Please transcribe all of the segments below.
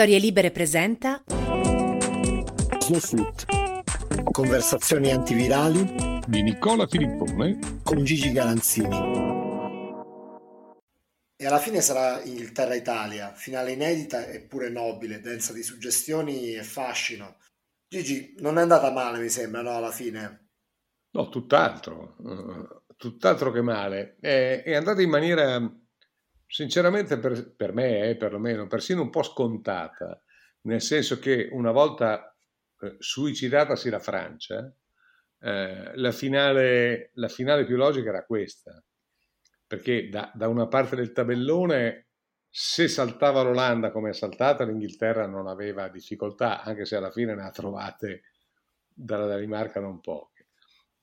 Storie Libere presenta Snowsuit. Conversazioni antivirali di Nicola Filippone con Gigi Galanzini. E alla fine sarà Inghilterra-Italia, finale inedita eppure nobile, densa di suggestioni e fascino. Gigi, non è andata male, mi sembra, no, alla fine? No, tutt'altro, uh, tutt'altro che male. È, è andata in maniera sinceramente per, per me, eh, perlomeno, persino un po' scontata, nel senso che una volta eh, suicidatasi la Francia, eh, la, finale, la, finale, più logica era questa, perché da, da, una parte del tabellone, se saltava l'Olanda come è saltata, l'Inghilterra non aveva difficoltà, anche se alla fine ne ha trovate dalla Danimarca non poche.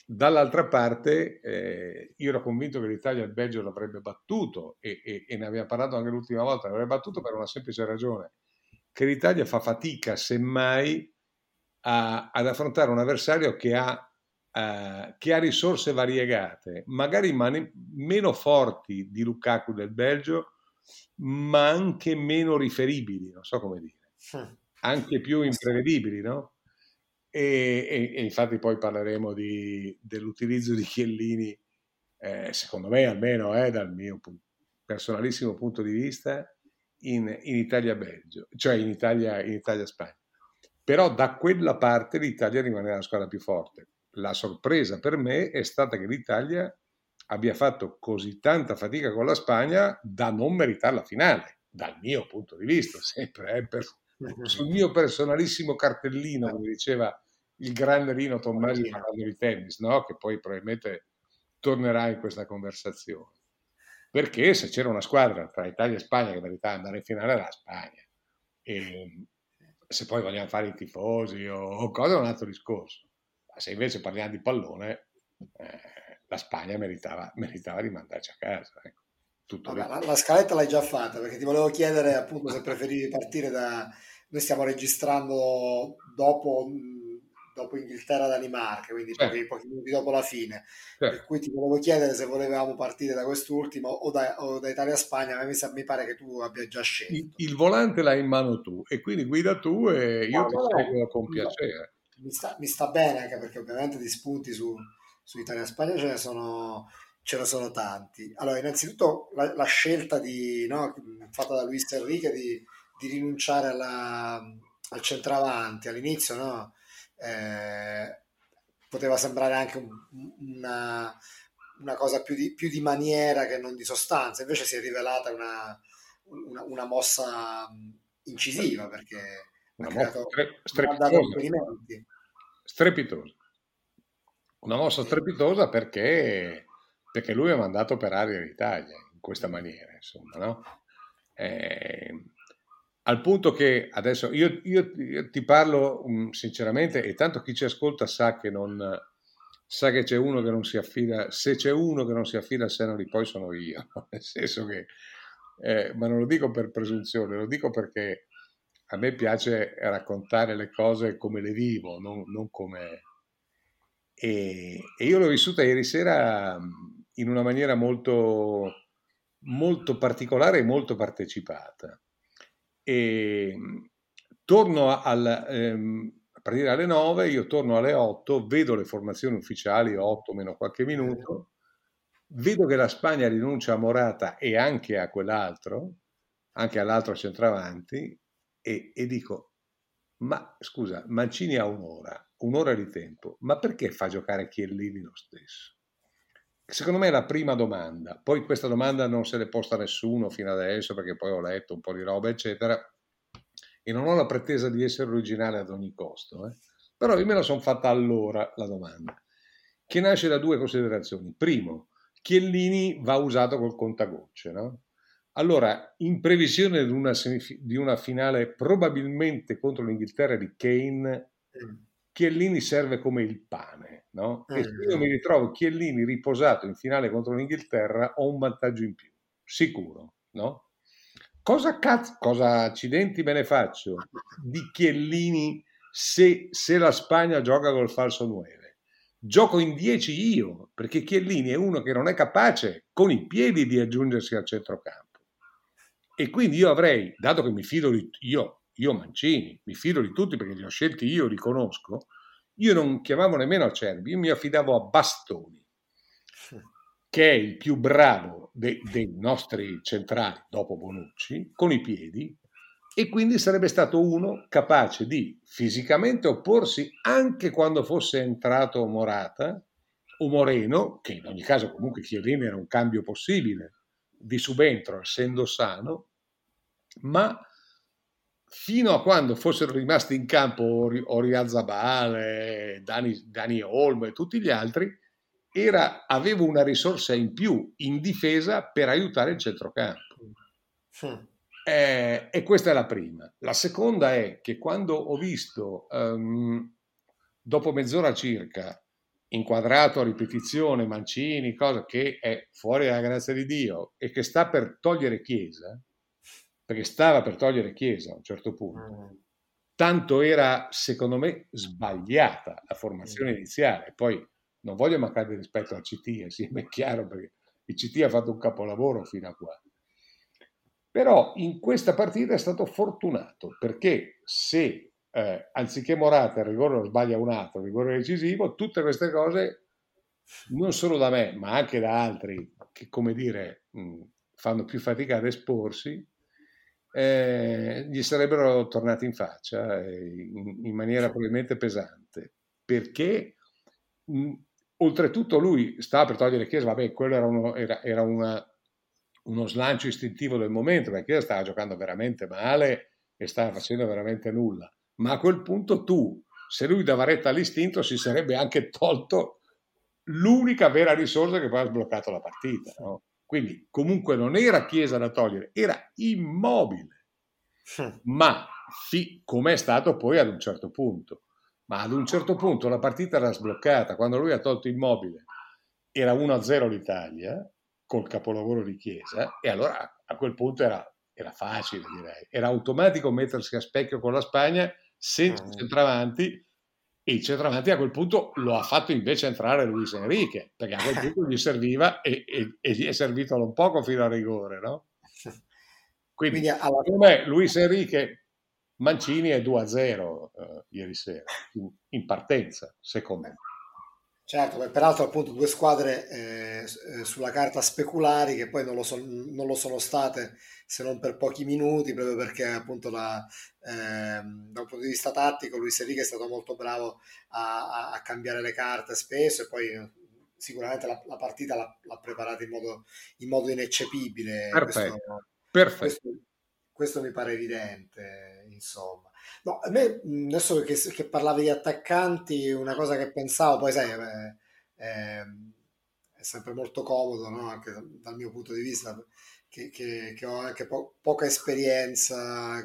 Dall'altra parte, eh, io ero convinto che l'Italia il Belgio l'avrebbe battuto e, e, e, ne abbiamo parlato anche l'ultima volta, l'avrebbe battuto per una semplice ragione, che l'Italia fa fatica semmai a, ad affrontare un avversario che ha, uh, che ha risorse variegate, magari mani, meno forti di Lukaku del Belgio, ma anche meno riferibili, non so come dire, anche più imprevedibili, no? E, e, e infatti poi parleremo di, dell'utilizzo di Chiellini, eh, secondo me almeno eh, dal mio personalissimo punto di vista, in, in Italia-Belgio, cioè in Italia, in Italia-Spagna. Però da quella parte l'Italia rimane la squadra più forte. La sorpresa per me è stata che l'Italia abbia fatto così tanta fatica con la Spagna da non meritare la finale, dal mio punto di vista, sempre eh, per, sul mio personalissimo cartellino, come diceva il grande Rino Tommasi parlando di tennis, no? che poi probabilmente tornerà in questa conversazione. Perché se c'era una squadra tra Italia e Spagna che meritava andare in finale era la Spagna. E se poi vogliamo fare i tifosi o, o cose è un altro discorso. Ma se invece parliamo di pallone, eh, la Spagna meritava, meritava di mandarci a casa. Ecco. Vabbè, la, la, scaletta l'hai già fatta perché ti volevo chiedere appunto se preferivi partire da... Noi stiamo registrando dopo dopo Inghilterra-Danimarca, quindi certo. pochi, pochi, minuti dopo la fine. Certo. Per cui ti volevo chiedere se volevamo partire da quest'ultimo o da, o da Italia-Spagna, mi, mi, pare che tu abbia già scelto. Il, il, volante l'hai in mano tu e quindi guida tu e io no, ti no, seguo con piacere. Mi sta, mi sta, bene anche perché ovviamente di spunti su, su Italia-Spagna ce ne sono ce ne sono tanti. Allora, innanzitutto la, la scelta di, no, fatta da Luis Enrique di, di rinunciare alla, al centravanti all'inizio, no? Eh, poteva sembrare anche un, una, una, cosa più di, più di, maniera che non di sostanza, invece si è rivelata una, una, una mossa incisiva perché una ha creato strepitosa. strepitosa. Una mossa strepitosa perché, perché lui ha mandato per aria l'Italia in questa maniera, insomma, no? Eh, al punto che adesso io, io, io ti parlo um, sinceramente e tanto chi ci ascolta sa che non sa che c'è uno che non si affida, se c'è uno che non si affida a Senori poi sono io, nel senso che, eh, ma non lo dico per presunzione, lo dico perché a me piace raccontare le cose come le vivo, non, non come... E, e, io l'ho vissuta ieri sera in una maniera molto, molto particolare e molto partecipata e ehm, torno al, ehm, a partire dalle 9, io torno alle 8, vedo le formazioni ufficiali, 8 meno qualche minuto, vedo che la Spagna rinuncia a Morata e anche a quell'altro, anche all'altro centravanti, e, e dico, ma scusa, Mancini ha un'ora, un'ora di tempo, ma perché fa giocare Chiellini lo stesso? Secondo me è la prima domanda, poi questa domanda non se l'è posta nessuno fino adesso perché poi ho letto un po' di roba eccetera e non ho la pretesa di essere originale ad ogni costo, eh? però io me la sono fatta allora la domanda, che nasce da due considerazioni. Primo, Chiellini va usato col contagocce, no? Allora, in previsione di una, semif- di una finale probabilmente contro l'Inghilterra di Kane, mm. Chiellini serve come il pane no? E se io mi ritrovo Chiellini riposato in finale contro l'Inghilterra, ho un vantaggio in più, sicuro, no? Cosa, cazzo, cosa accidenti me ne faccio di Chiellini se, se la Spagna gioca col falso 9? Gioco in 10 io, perché Chiellini è uno che non è capace con i piedi di aggiungersi al centrocampo. E quindi io avrei, dato che mi fido di io, io Mancini, mi fido di tutti perché li ho scelti io, li conosco, io non chiamavo nemmeno Acerbi, io mi affidavo a Bastoni, che è il più bravo de- dei nostri centrali dopo Bonucci, con i piedi, e quindi sarebbe stato uno capace di fisicamente opporsi anche quando fosse entrato Morata o Moreno, che in ogni caso comunque Chiellini era un cambio possibile di subentro essendo sano, ma fino a quando fossero rimasti in campo Oriol Zabale, Dani, Dani Olmo e tutti gli altri, era, avevo una risorsa in più in difesa per aiutare il centrocampo. Sì. Eh, e questa è la prima. La seconda è che quando ho visto, um, dopo mezz'ora circa, inquadrato a ripetizione Mancini, cosa che è fuori dalla grazia di Dio e che sta per togliere Chiesa, perché stava per togliere Chiesa a un certo punto, mm. tanto era, secondo me, sbagliata la formazione mm. iniziale. Poi non voglio mancare di rispetto al CT, sì, è chiaro, perché il CT ha fatto un capolavoro fino a qua però in questa partita è stato fortunato perché se eh, anziché Morata il rigore lo sbaglia un altro, il rigore decisivo, tutte queste cose non solo da me, ma anche da altri che, come dire, mh, fanno più fatica ad esporsi, eh, gli sarebbero tornati in faccia eh, in, in, maniera probabilmente pesante. Perché mh, oltretutto lui stava per togliere Chiesa, vabbè, quello era, uno, era, era una uno slancio istintivo del momento, perché stava giocando veramente male e stava facendo veramente nulla. Ma a quel punto tu, se lui dava retta all'istinto, si sarebbe anche tolto l'unica vera risorsa che poi ha sbloccato la partita. No? Quindi comunque non era Chiesa da togliere, era immobile. Hm. Ma fi, com'è stato poi ad un certo punto. Ma ad un certo punto la partita era sbloccata, quando lui ha tolto immobile era 1-0 l'Italia, col capolavoro di Chiesa e allora a quel punto era, era facile direi, era automatico mettersi a specchio con la Spagna senza mm. centravanti e il centravanti a quel punto lo ha fatto invece entrare Luis Enrique perché a quel punto gli serviva e, e, e gli è servito non poco fino a rigore no? quindi, quindi alla... me Luis Enrique Mancini è 2-0 uh, eh, ieri sera in, in partenza secondo me Certo, peraltro appunto due squadre eh, eh, sulla carta speculari che poi non lo, so, non lo, sono state se non per pochi minuti, proprio perché appunto la, eh, da un punto di vista tattico Luis Enrique è stato molto bravo a, a cambiare le carte spesso e poi eh, sicuramente la, la partita l'ha, l'ha, preparata in modo, in modo ineccepibile. Perfetto. Questo, Perfetto. Questo, questo mi pare evidente, insomma. No, a me adesso che, che, parlavi di attaccanti, una cosa che pensavo, poi sai, è, è, è sempre molto comodo, no? anche dal mio punto di vista, che, che, che ho anche po- poca esperienza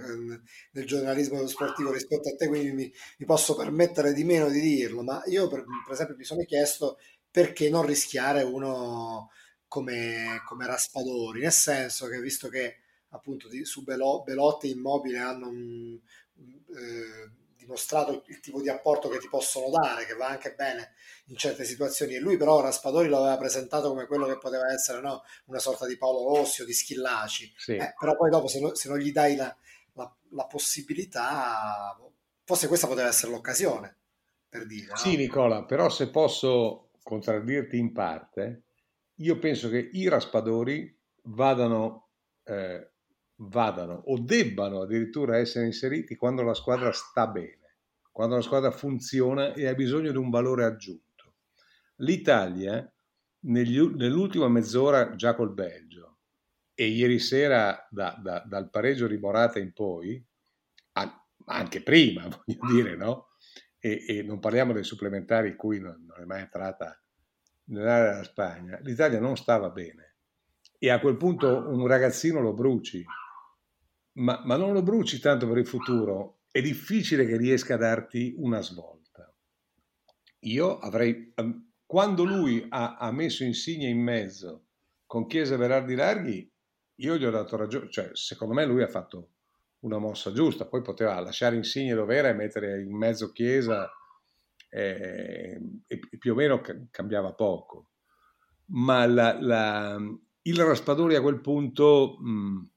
nel giornalismo sportivo rispetto a te, quindi mi, mi, posso permettere di meno di dirlo, ma io per, per esempio mi sono chiesto perché non rischiare uno come, come Raspadori, nel senso che visto che appunto di, su Belotti e Immobile hanno un, eh, dimostrato il tipo di apporto che ti possono dare, che va anche bene in certe situazioni. E lui però Raspadori lo aveva presentato come quello che poteva essere no? una sorta di Paolo Rossi o di Schillaci. Sì. Eh, però poi dopo se, no, se non gli dai la, la, la, possibilità, forse questa poteva essere l'occasione per dire. Sì, Nicola, però se posso contraddirti in parte, io penso che i Raspadori vadano eh, vadano o debbano addirittura essere inseriti quando la squadra sta bene, quando la squadra funziona e ha bisogno di un valore aggiunto. L'Italia negli, nell'ultima mezz'ora già col Belgio e ieri sera da, da, dal pareggio di Morata in poi, anche prima voglio dire, no? E, e non parliamo dei supplementari cui non, non è mai entrata nell'area della Spagna, l'Italia non stava bene e a quel punto un ragazzino lo bruci ma, ma non lo bruci tanto per il futuro, è difficile che riesca a darti una svolta. Io avrei, ehm, quando lui ha, ha messo Insigne in mezzo con Chiesa Verardi Larghi, io gli ho dato ragione, cioè secondo me lui ha fatto una mossa giusta, poi poteva lasciare Insigne dove era e mettere in mezzo Chiesa eh, e più o meno cambiava poco. Ma la, la, il Raspadori a quel punto mh,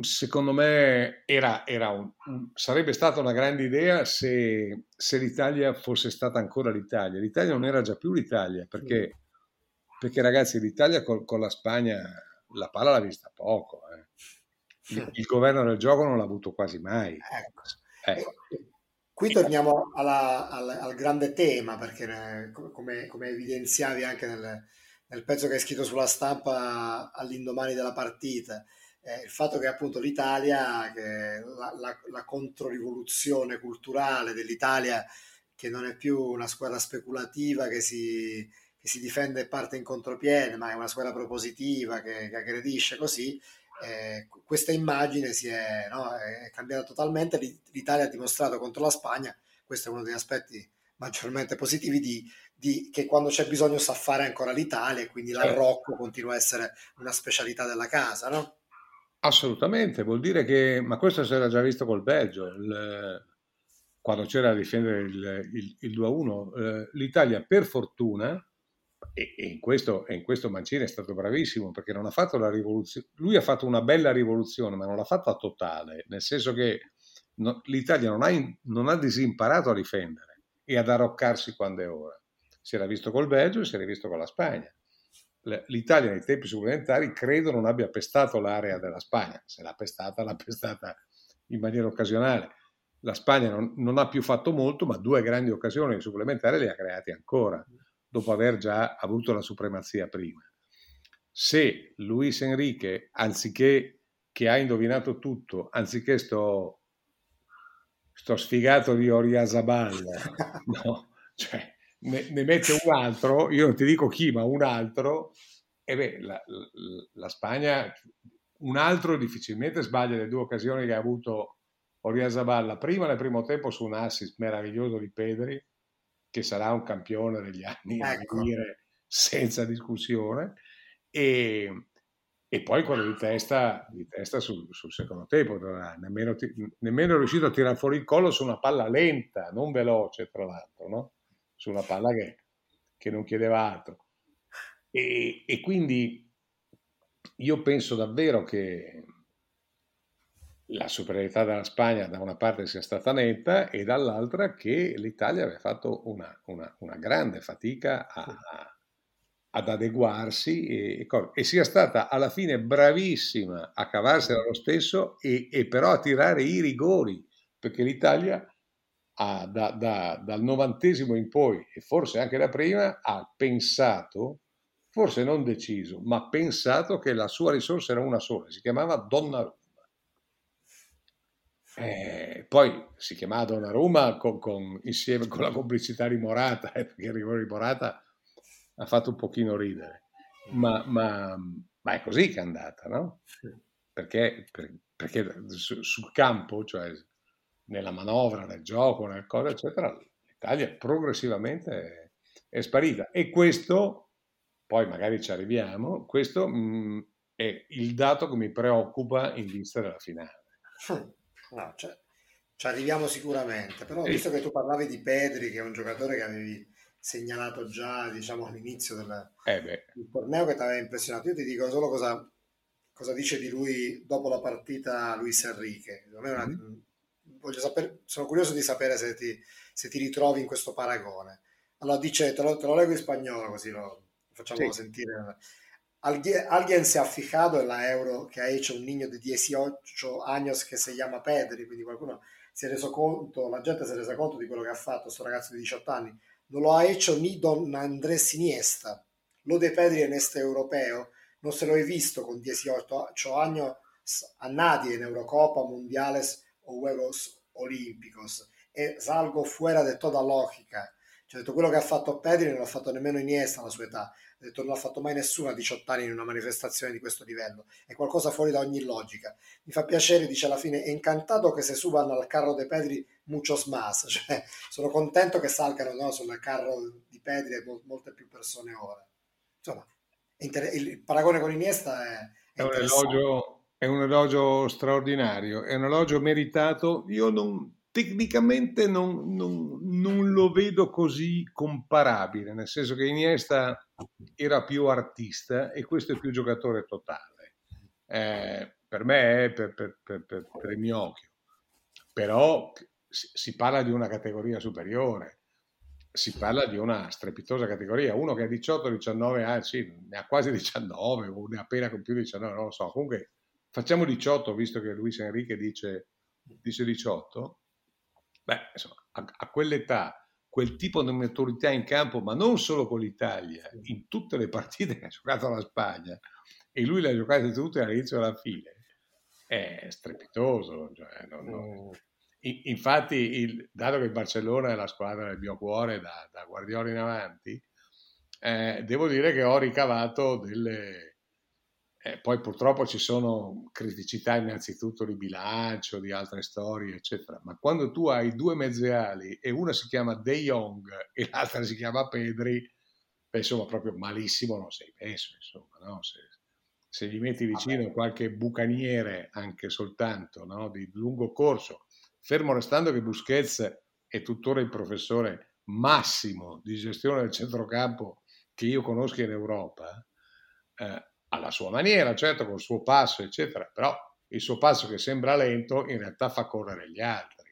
secondo me era, era un, sarebbe stata una grande idea se, se, l'Italia fosse stata ancora l'Italia. L'Italia non era già più l'Italia perché, perché ragazzi, l'Italia con, con, la Spagna la palla l'ha vista poco. Eh. Il, il, governo del gioco non l'ha avuto quasi mai. Ecco. Ecco. Qui torniamo alla, al, al, grande tema, perché come, come, evidenziavi anche nel, nel, pezzo che hai scritto sulla stampa all'indomani della partita, eh, il fatto che appunto l'Italia, che la, la, la controrivoluzione culturale dell'Italia, che non è più una squadra speculativa che si, che si difende e parte in contropiede, ma è una squadra propositiva che, che aggredisce così, eh, questa immagine si è, no, è, cambiata totalmente. L'Italia ha dimostrato contro la Spagna, questo è uno degli aspetti maggiormente positivi, di, di, che quando c'è bisogno sa fare ancora l'Italia e quindi l'arrocco continua a essere una specialità della casa, no? Assolutamente, vuol dire che, ma questo si era già visto col Belgio, il, quando c'era a difendere il, il, il 2-1, eh, l'Italia per fortuna e, e, in questo, e, in questo, Mancini è stato bravissimo perché non ha fatto la rivoluzione, lui ha fatto una bella rivoluzione, ma non l'ha fatta totale, nel senso che no, l'Italia non ha, non ha, disimparato a difendere e ad arroccarsi quando è ora. Si era visto col Belgio e si era visto con la Spagna. L'Italia nei tempi supplementari credo non abbia pestato l'area della Spagna, se l'ha pestata l'ha pestata in maniera occasionale. La Spagna non, non ha più fatto molto, ma due grandi occasioni supplementari le ha create ancora dopo aver già avuto la supremazia prima. Se Luis Enrique, anziché che ha indovinato tutto, anziché sto, sto sfigato di Oriasabal, no, cioè, ne, ne, mette un altro, io non ti dico chi, ma un altro, e beh, la, la, la Spagna, un altro difficilmente sbaglia le due occasioni che ha avuto Oriasabal, la prima nel primo tempo su un assist meraviglioso di Pedri, che sarà un campione degli anni ecco. a venire senza discussione, e, e, poi quello di testa, di testa sul, sul, secondo tempo, nemmeno, nemmeno, è riuscito a tirare fuori il collo su una palla lenta, non veloce tra l'altro, no? Su una palla che, che non chiedeva altro. E, e quindi io penso davvero che la superiorità della Spagna da una parte sia stata netta e dall'altra che l'Italia aveva fatto una, una, una grande fatica a, a, ad adeguarsi e, e, sia stata alla fine bravissima a cavarsela lo stesso e, e però a tirare i rigori, perché l'Italia ha, da, da, dal novantesimo in poi e forse anche da prima ha pensato, forse non deciso, ma pensato che la sua risorsa era una sola, si chiamava Donnarumma eh, poi si chiamava Donnarumma con, con, insieme con la complicità di Morata, eh, perché il rigore di Morata ha fatto un pochino ridere, ma, ma, ma è così che è andata, no? Perché, per, perché su, sul campo, cioè nella manovra, nel gioco, nel cosa, eccetera, l'Italia progressivamente è, è sparita. E questo, poi magari ci arriviamo, questo mh, mm, è il dato che mi preoccupa in vista della finale. No, cioè, ci arriviamo sicuramente, però visto che tu parlavi di Pedri, che è un giocatore che avevi segnalato già diciamo, all'inizio del, eh del torneo che ti aveva impressionato, io ti dico solo cosa, cosa, dice di lui dopo la partita Luis Enrique. Una, mm-hmm. Sapere, sono curioso di sapere se ti, se ti, ritrovi in questo paragone. Allora dice, te lo, te lo leggo in spagnolo così lo facciamo sì. sentire. alguien se ha fijado en la Euro que ha hecho un niño de 18 años che si chiama Pedri, quindi qualcuno si è reso conto, la gente si è resa conto di quello che ha fatto questo ragazzo di 18 anni. Non lo ha hecho ni Don Andrés Iniesta. Lo de Pedri en este europeo non se lo he visto con 18 años a nadie en Eurocopa, Mundiales o Juegos Olímpicos. Es algo fuera de toda lógica. Cioè, detto, quello che ha fatto Pedri non l'ha fatto nemmeno Iniesta alla sua età ha detto non l'ha fatto mai nessuno a 18 anni in una manifestazione di questo livello, è qualcosa fuori da ogni logica. Mi fa piacere, dice alla fine, è incantato che se suban al carro de Pedri muchos más, cioè sono contento che salgano no, sul carro di Pedri e mol- molte più persone ora. Insomma, inter- il paragone con Iniesta è, è, è un elogio, è un elogio straordinario, è un elogio meritato. Io non, tecnicamente non, non, non, lo vedo così comparabile, nel senso che Iniesta era più artista e questo è più giocatore totale. Eh, per me per, per, per, per il mio occhio. Però si parla di una categoria superiore, si parla di una strepitosa categoria. Uno che ha 18-19 anni, sì, ne ha quasi 19 o ne ha appena con più di 19, non lo so. Comunque facciamo 18, visto che Luis Enrique dice, dice 18. Beh, insomma, a, a quell'età quel tipo di maturità in campo, ma non solo con l'Italia, in tutte le partite che ha giocato la Spagna, e lui le ha giocate tutte dall'inizio alla fine, è strepitoso. Cioè, non, non... Infatti, il, dato che il Barcellona è la squadra del mio cuore da, da Guardiola in avanti, eh, devo dire che ho ricavato delle, eh, poi purtroppo ci sono criticità innanzitutto di bilancio, di altre storie, eccetera. Ma quando tu hai due mezzeali e una si chiama De Jong e l'altra si chiama Pedri, beh, insomma, proprio malissimo non sei messo, insomma, no? se, se, gli metti vicino Vabbè. qualche bucaniere anche soltanto no? di lungo corso, fermo restando che Busquets è tuttora il professore massimo di gestione del centrocampo che io conosco in Europa, eh, alla sua maniera, certo, col suo passo, eccetera, però il suo passo che sembra lento in realtà fa correre gli altri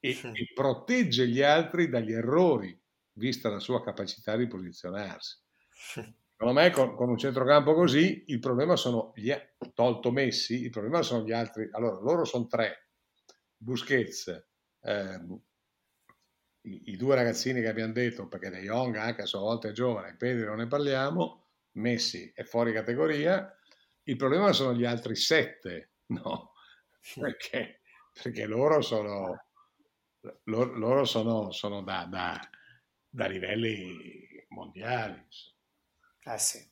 e, sì. e protegge gli altri dagli errori, vista la sua capacità di posizionarsi. Sì. Secondo me con, con, un centrocampo così il problema sono gli tolto Messi, il problema sono gli altri. Allora, loro sono tre, Busquets, ehm, i, i, due ragazzini che abbiamo detto, perché De Jong anche a sua volta è giovane, Pedro non ne parliamo, Messi è fuori categoria, il problema sono gli altri sette, no? Perché, perché loro sono, loro, loro sono, sono da, da, da, livelli mondiali. Eh sì.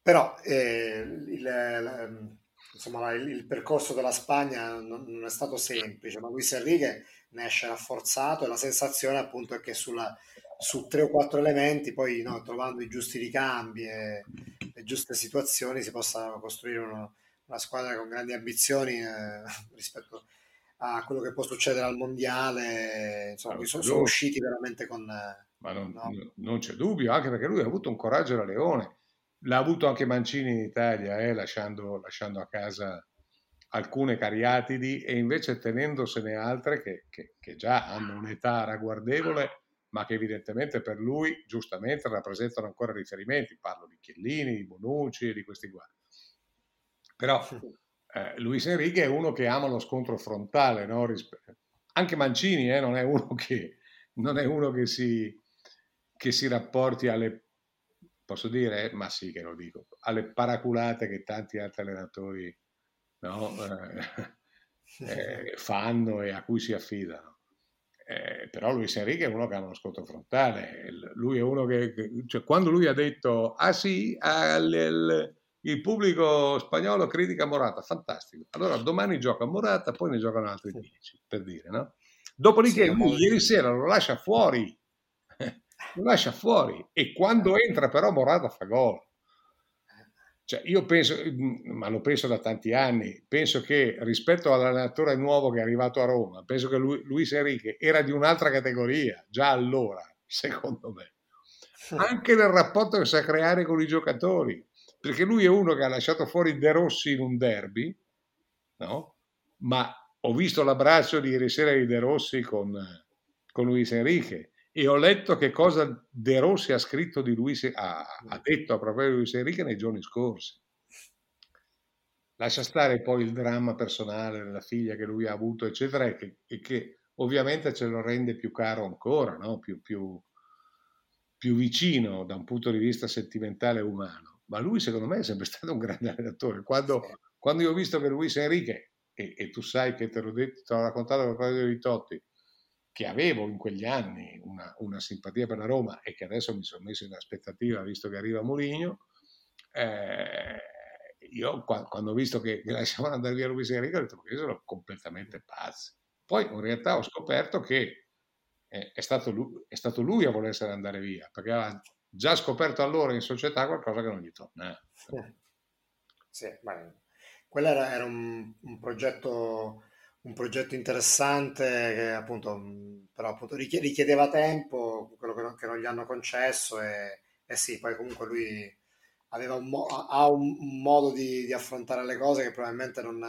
Però eh, il, insomma, il, il, percorso della Spagna non, non, è stato semplice, ma Luis Enrique ne esce rafforzato e la sensazione appunto è che sulla, su tre o quattro elementi, poi no, trovando i giusti ricambi e le giuste situazioni si possa costruire uno, una squadra con grandi ambizioni eh, rispetto a quello che può succedere al mondiale. Insomma, sono, sono, usciti veramente con... Ma non, no? non, c'è dubbio, anche perché lui ha avuto un coraggio da leone. L'ha avuto anche Mancini in Italia, eh, lasciando, lasciando, a casa alcune cariatidi e invece tenendosene altre che, che, che già hanno un'età ragguardevole ma che evidentemente per lui giustamente rappresentano ancora riferimenti. Parlo di Chiellini, di Bonucci e di questi qua. Però eh, Luis Enrique è uno che ama lo scontro frontale, no? anche Mancini eh, non, è uno che, non è uno che si, che si rapporti alle, posso dire, ma sì che lo dico, alle paraculate che tanti altri allenatori no? eh, eh fanno e a cui si affidano. Eh, però Luis Enrique è uno che ha uno scontro frontale, lui è uno che, cioè, quando lui ha detto, ah sì, al, il, il pubblico spagnolo critica Morata, fantastico, allora domani gioca Morata, poi ne giocano altri 10, per dire, no? Dopodiché sì, lui ieri sera lo lascia fuori, lo lascia fuori e quando entra però Morata fa gol. Cioè, io penso, ma lo penso da tanti anni, penso che rispetto all'allenatore nuovo che è arrivato a Roma, penso che lui, Luis Enrique era di un'altra categoria, già allora, secondo me. Anche nel rapporto che sa creare con i giocatori, perché lui è uno che ha lasciato fuori De Rossi in un derby, no? Ma ho visto l'abbraccio di ieri sera di De Rossi con, con Luis Enrique e ho letto che cosa De Rossi ha scritto di lui, ha, ha detto a proposito di Luis Enrique nei giorni scorsi. Lascia stare poi il dramma personale della figlia che lui ha avuto, eccetera, e che, e che ovviamente ce lo rende più caro ancora, no? più, più, più vicino da un punto di vista sentimentale e umano. Ma lui, secondo me, è sempre stato un grande allenatore. Quando, quando io ho visto che Luis Enrique, e, e tu sai che te l'ho, detto, te l'ho raccontato a proposito di Totti, che avevo in quegli anni una, una, simpatia per la Roma e che adesso mi sono messo in aspettativa visto che arriva Mourinho, eh, io quando ho visto che, lasciavano andare via Luis Enrique ho detto che sono completamente pazzi. Poi in realtà ho scoperto che è, stato lui, è stato lui a volersene andare via, perché aveva già scoperto allora in società qualcosa che non gli tornava. Sì, sì ma quello era, era un, un progetto un progetto interessante che appunto, però appunto richiedeva tempo, quello che non, che non gli hanno concesso e, e, sì, poi comunque lui aveva un mo- ha un, modo di, di, affrontare le cose che probabilmente non,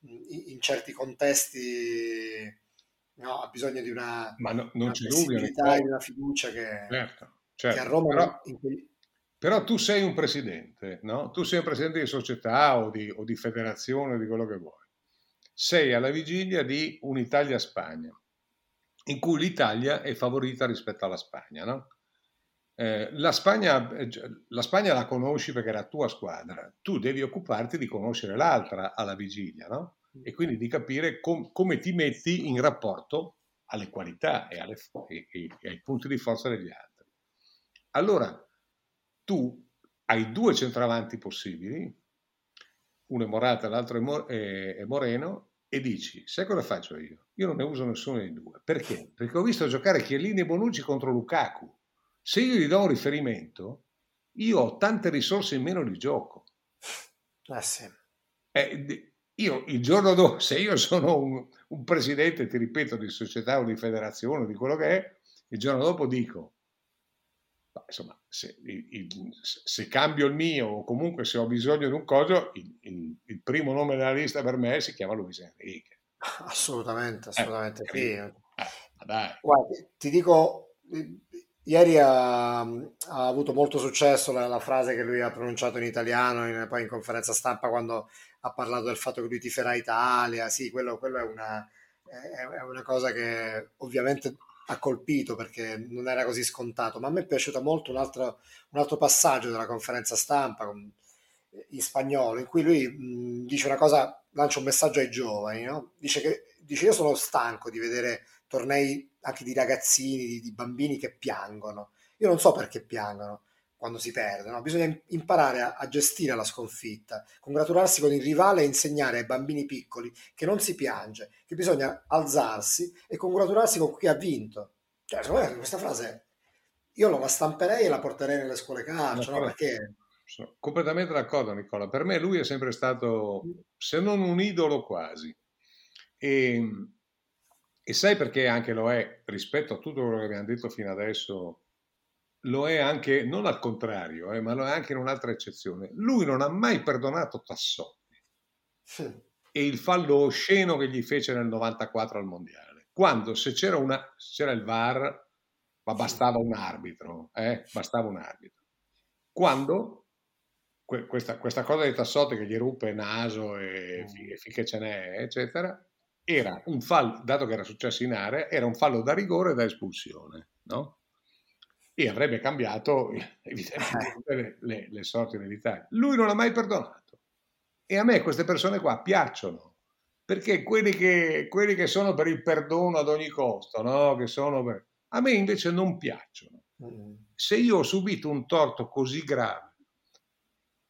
in, in certi contesti no, ha bisogno di una, Ma no, non una c'è dubbio, di una fiducia che, certo, certo. che a Roma però, cui... però, tu sei un presidente, no? Tu sei un presidente di società o di, o di federazione, di quello che vuoi. Sei alla vigilia di un'Italia-Spagna, in cui l'Italia è favorita rispetto alla Spagna, no? Eh, la, Spagna, eh, la, Spagna, la conosci perché è la tua squadra, tu devi occuparti di conoscere l'altra alla vigilia, no? E quindi di capire com- come ti metti in rapporto alle qualità e, alle, e, e, ai punti di forza degli altri. Allora, tu hai due centravanti possibili, uno è Morata, l'altro è Moreno, e dici, sai cosa faccio io? Io non ne uso nessuno dei due. Perché? Perché ho visto giocare Chiellini e Bonucci contro Lukaku se io gli do un riferimento, io ho tante risorse in meno di gioco. Ah, sì. eh, io il giorno dopo, se io sono un, un, presidente, ti ripeto, di società o di federazione, di quello che è, il giorno dopo dico, insomma, se, il, se, cambio il mio o comunque se ho bisogno di un coso, il, il, primo nome della lista per me si chiama Luis Enrique. Assolutamente, assolutamente. Eh, sì. eh. Guarda, ti dico, Ieri ha, ha, avuto molto successo la, la, frase che lui ha pronunciato in italiano in, poi in conferenza stampa quando ha parlato del fatto che lui tiferà Italia. Sì, quello, quello è, una, è, una, cosa che ovviamente ha colpito perché non era così scontato. Ma a me è piaciuto molto un altro, un altro passaggio della conferenza stampa con, in spagnolo in cui lui mh, dice una cosa, lancia un messaggio ai giovani. No? Dice che dice, io sono stanco di vedere tornei anche di ragazzini, di, di bambini che piangono. Io non so perché piangono quando si perde, no? bisogna imparare a, a, gestire la sconfitta, congratularsi con il rivale e insegnare ai bambini piccoli che non si piange, che bisogna alzarsi e congratularsi con chi ha vinto. Cioè, secondo me questa frase io la stamperei e la porterei nelle scuole calcio, no? Perché... Sono completamente d'accordo Nicola, per me lui è sempre stato, se non un idolo quasi. E e sai perché anche lo è, rispetto a tutto quello che abbiamo detto fino adesso, lo è anche, non al contrario, eh, ma lo è anche in un'altra eccezione. Lui non ha mai perdonato Tassotti sì. e il fallo osceno che gli fece nel 94 al Mondiale. Quando se c'era, una, se c'era il VAR, ma bastava un arbitro, eh, bastava un arbitro. Quando que, questa, questa, cosa di Tassotti che gli ruppe naso e, mm. e finché ce n'è, eccetera, era un fallo, dato che era successo in area, era un fallo da rigore e da espulsione, no? E avrebbe cambiato evidentemente le, le, le sorti dell'Italia. Lui non l'ha mai perdonato. E a me queste persone qua piacciono, perché quelli che, quelli che sono per il perdono ad ogni costo, no? Che sono per... A me invece non piacciono. Se io ho subito un torto così grave,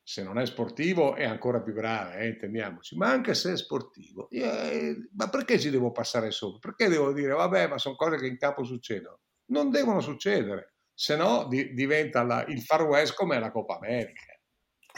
se non è sportivo è ancora più grave, eh, intendiamoci, ma anche se è sportivo, eh, ma perché ci devo passare sopra? Perché devo dire, vabbè, ma sono cose che in campo succedono? Non devono succedere, se no di, diventa la, il Far West come la Coppa America,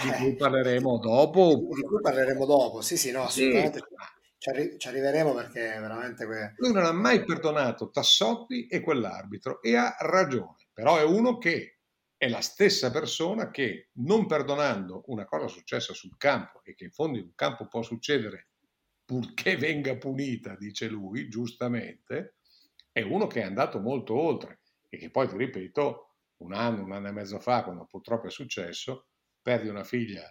di cui parleremo dopo. Di cui parleremo dopo, sì, sì, no, assolutamente. Sì. Ci, arri- ci, arriveremo perché veramente... Que- Lui non ha mai perdonato Tassotti e quell'arbitro e ha ragione, però è uno che è la stessa persona che, non perdonando una cosa successa sul campo e che in fondo in un campo può succedere purché venga punita, dice lui, giustamente, è uno che è andato molto oltre e che poi, ti ripeto, un anno, un anno e mezzo fa, quando purtroppo è successo, perdi una figlia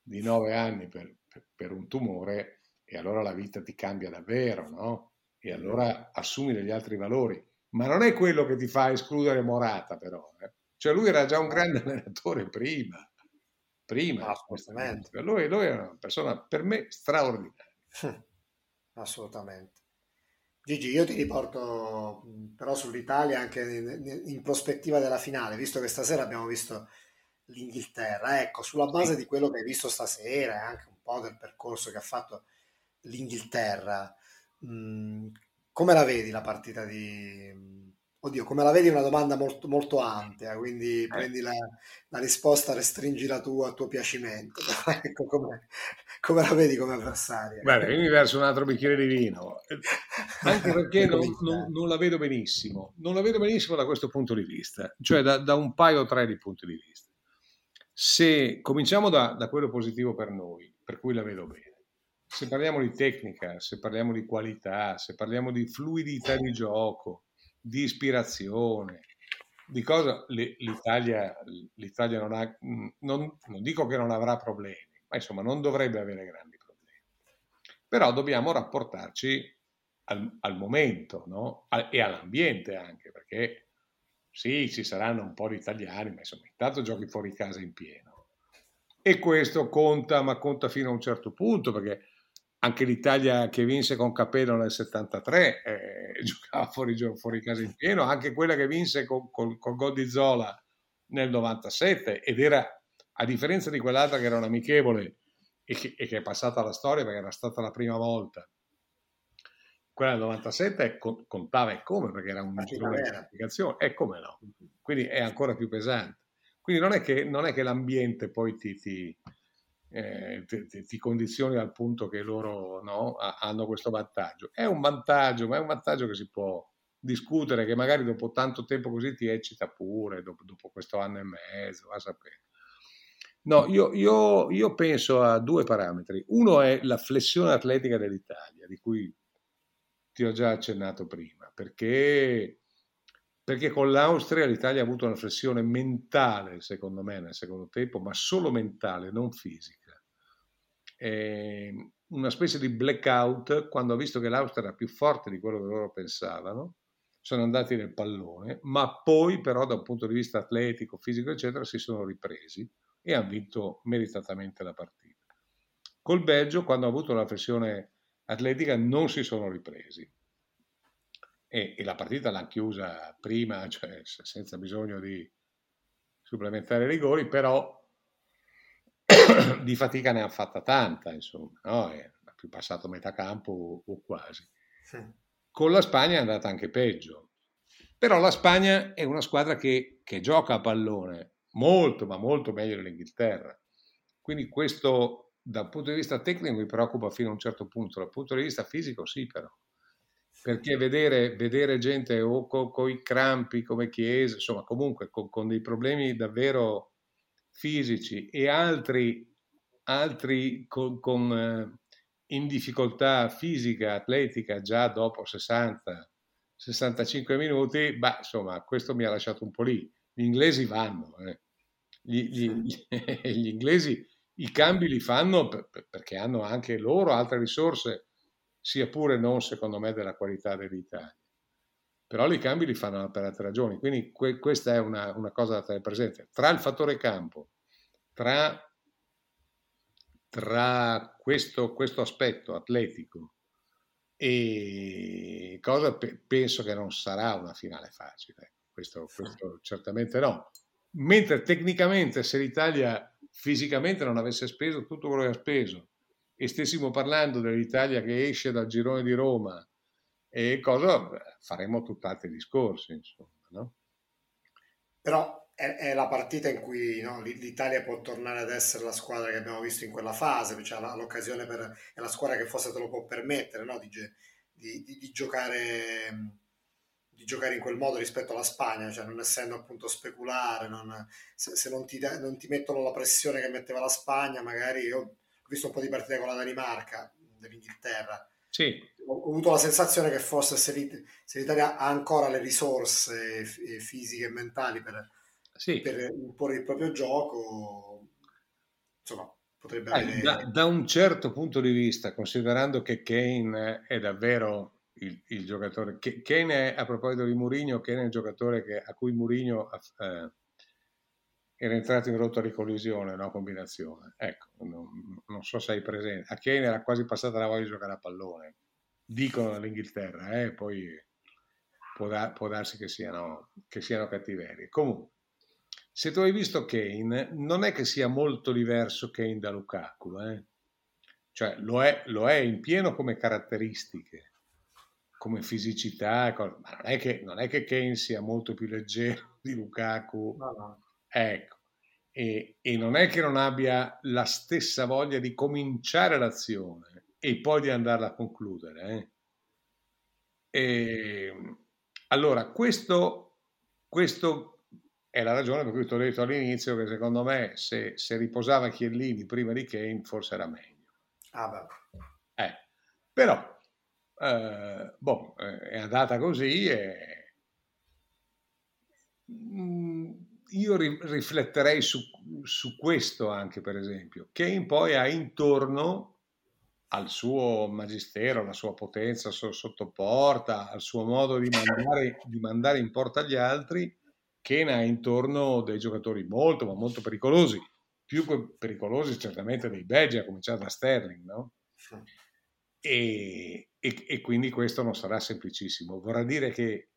di nove anni per, per, per un tumore e allora la vita ti cambia davvero, no? E allora assumi degli altri valori. Ma non è quello che ti fa escludere Morata, però. Eh? Cioè lui era già un grande allenatore prima, prima. Assolutamente. Lui, lui era una persona per me straordinaria. Assolutamente. Gigi, io ti riporto però sull'Italia anche in, in, prospettiva della finale, visto che stasera abbiamo visto l'Inghilterra. Ecco, sulla base di quello che hai visto stasera e anche un po' del percorso che ha fatto l'Inghilterra, mh, come la vedi la partita di, Oddio, come la vedi è una domanda molto, molto ampia, quindi eh. prendi la, la, risposta, restringi la tua a tuo piacimento. ecco, come, come, la vedi come avversaria? Bene, io mi verso un altro bicchiere di vino, anche perché non, non, non, la vedo benissimo. Non la vedo benissimo da questo punto di vista, cioè da, da un paio o tre di punti di vista. Se cominciamo da, da quello positivo per noi, per cui la vedo bene. Se parliamo di tecnica, se parliamo di qualità, se parliamo di fluidità di gioco, di ispirazione, di cosa l'Italia, l'Italia non ha, non, non dico che non avrà problemi, ma insomma non dovrebbe avere grandi problemi. Però dobbiamo rapportarci al, al momento no? e all'ambiente anche, perché sì, ci saranno un po' di italiani, ma insomma intanto giochi fuori casa in pieno. E questo conta, ma conta fino a un certo punto, perché anche l'Italia che vinse con Capello nel 73 eh, giocava fuori, fuori, casa in pieno, anche quella che vinse con, con, con gol di Zola nel 97 ed era, a differenza di quell'altra che era un amichevole e che, e che è passata alla storia perché era stata la prima volta, quella del 97 contava e come perché era un giro di applicazione e come no? Quindi è ancora più pesante. Quindi non è che, non è che l'ambiente poi ti, ti, eh, ti, ti, condizioni al punto che loro no, hanno questo vantaggio. È un vantaggio, ma è un vantaggio che si può discutere, che magari dopo tanto tempo così ti eccita pure, dopo, dopo questo anno e mezzo, a sapere. No, io, io, io penso a due parametri. Uno è la flessione atletica dell'Italia, di cui ti ho già accennato prima, perché perché con l'Austria l'Italia ha avuto una flessione mentale, secondo me, nel secondo tempo, ma solo mentale, non fisica. E una specie di blackout quando ha visto che l'Austria era più forte di quello che loro pensavano, sono andati nel pallone, ma poi però da un punto di vista atletico, fisico, eccetera, si sono ripresi e hanno vinto meritatamente la partita. Col Belgio, quando ha avuto la flessione atletica, non si sono ripresi e, e la partita l'hanno chiusa prima, cioè senza bisogno di supplementare rigori, però di fatica ne ha fatta tanta, insomma, no? ha più passato metà campo o, o quasi. Sì. Con la Spagna è andata anche peggio, però la Spagna è una squadra che, che gioca a pallone molto, ma molto meglio dell'Inghilterra. Quindi questo dal punto di vista tecnico mi preoccupa fino a un certo punto, dal punto di vista fisico sì però perché vedere, vedere gente o con co i crampi come Chiesa, insomma comunque con, con, dei problemi davvero fisici e altri, altri con, con eh, in difficoltà fisica, atletica già dopo 60, 65 minuti, beh, insomma questo mi ha lasciato un po' lì. Gli inglesi vanno, eh. gli, gli, gli, inglesi i cambi li fanno perché hanno anche loro altre risorse sia pure non secondo me della qualità dell'Italia. Però i cambi li fanno per altre ragioni, quindi que- questa è una, una, cosa da tenere presente. Tra il fattore campo, tra, tra questo, questo, aspetto atletico e cosa pe- penso che non sarà una finale facile, questo, questo certamente no. Mentre tecnicamente se l'Italia fisicamente non avesse speso tutto quello che ha speso e stessimo parlando dell'Italia che esce dal girone di Roma e cosa, faremmo tutt'altri discorsi, insomma, no? Però è, è, la partita in cui no, l'Italia può tornare ad essere la squadra che abbiamo visto in quella fase, cioè l'occasione per, è la squadra che forse te lo può permettere no? di, di, di, di, giocare di giocare in quel modo rispetto alla Spagna, cioè non essendo appunto speculare, non, se, se non, ti, non, ti, mettono la pressione che metteva la Spagna, magari io visto un po' di partite con la Danimarca, dell'Inghilterra. Sì. Ho, ho avuto la sensazione che forse se, l'Italia ha ancora le risorse fisiche e mentali per, sì. per imporre il proprio gioco, insomma, potrebbe eh, avere... Da, da, un certo punto di vista, considerando che Kane è davvero il, il giocatore... Kane è, a proposito di Mourinho, Kane è il giocatore che, a cui Mourinho... Eh, era entrato in rotta di collisione, no? Combinazione. Ecco, non, non, so se hai presente. A Kane era quasi passata la voglia di giocare a pallone. Dicono dall'Inghilterra, eh? poi può, da, può darsi che siano, che siano cattiverie. Comunque, se tu hai visto Kane, non è che sia molto diverso Kane da Lukaku, eh? Cioè, lo è, lo è in pieno come caratteristiche, come fisicità, ma non è, che, non è che Kane sia molto più leggero di Lukaku. No, no Ecco, e, e, non è che non abbia la stessa voglia di cominciare l'azione e poi di andarla a concludere. Eh? E, allora, questo, questo è la ragione per cui ti ho detto all'inizio che secondo me se, se riposava Chiellini prima di Kane forse era meglio. Ah beh. Eh, però, eh, boh, eh, è andata così e mm, io ri- rifletterei su, su, questo anche, per esempio. Kane poi ha intorno al suo magistero, alla sua potenza sottoporta, al suo modo di mandare, di mandare in porta gli altri, Kane ha intorno dei giocatori molto, ma molto pericolosi, più pericolosi certamente dei belgi, a cominciare da Sterling, no? E, e, e, quindi questo non sarà semplicissimo. Vorrà dire che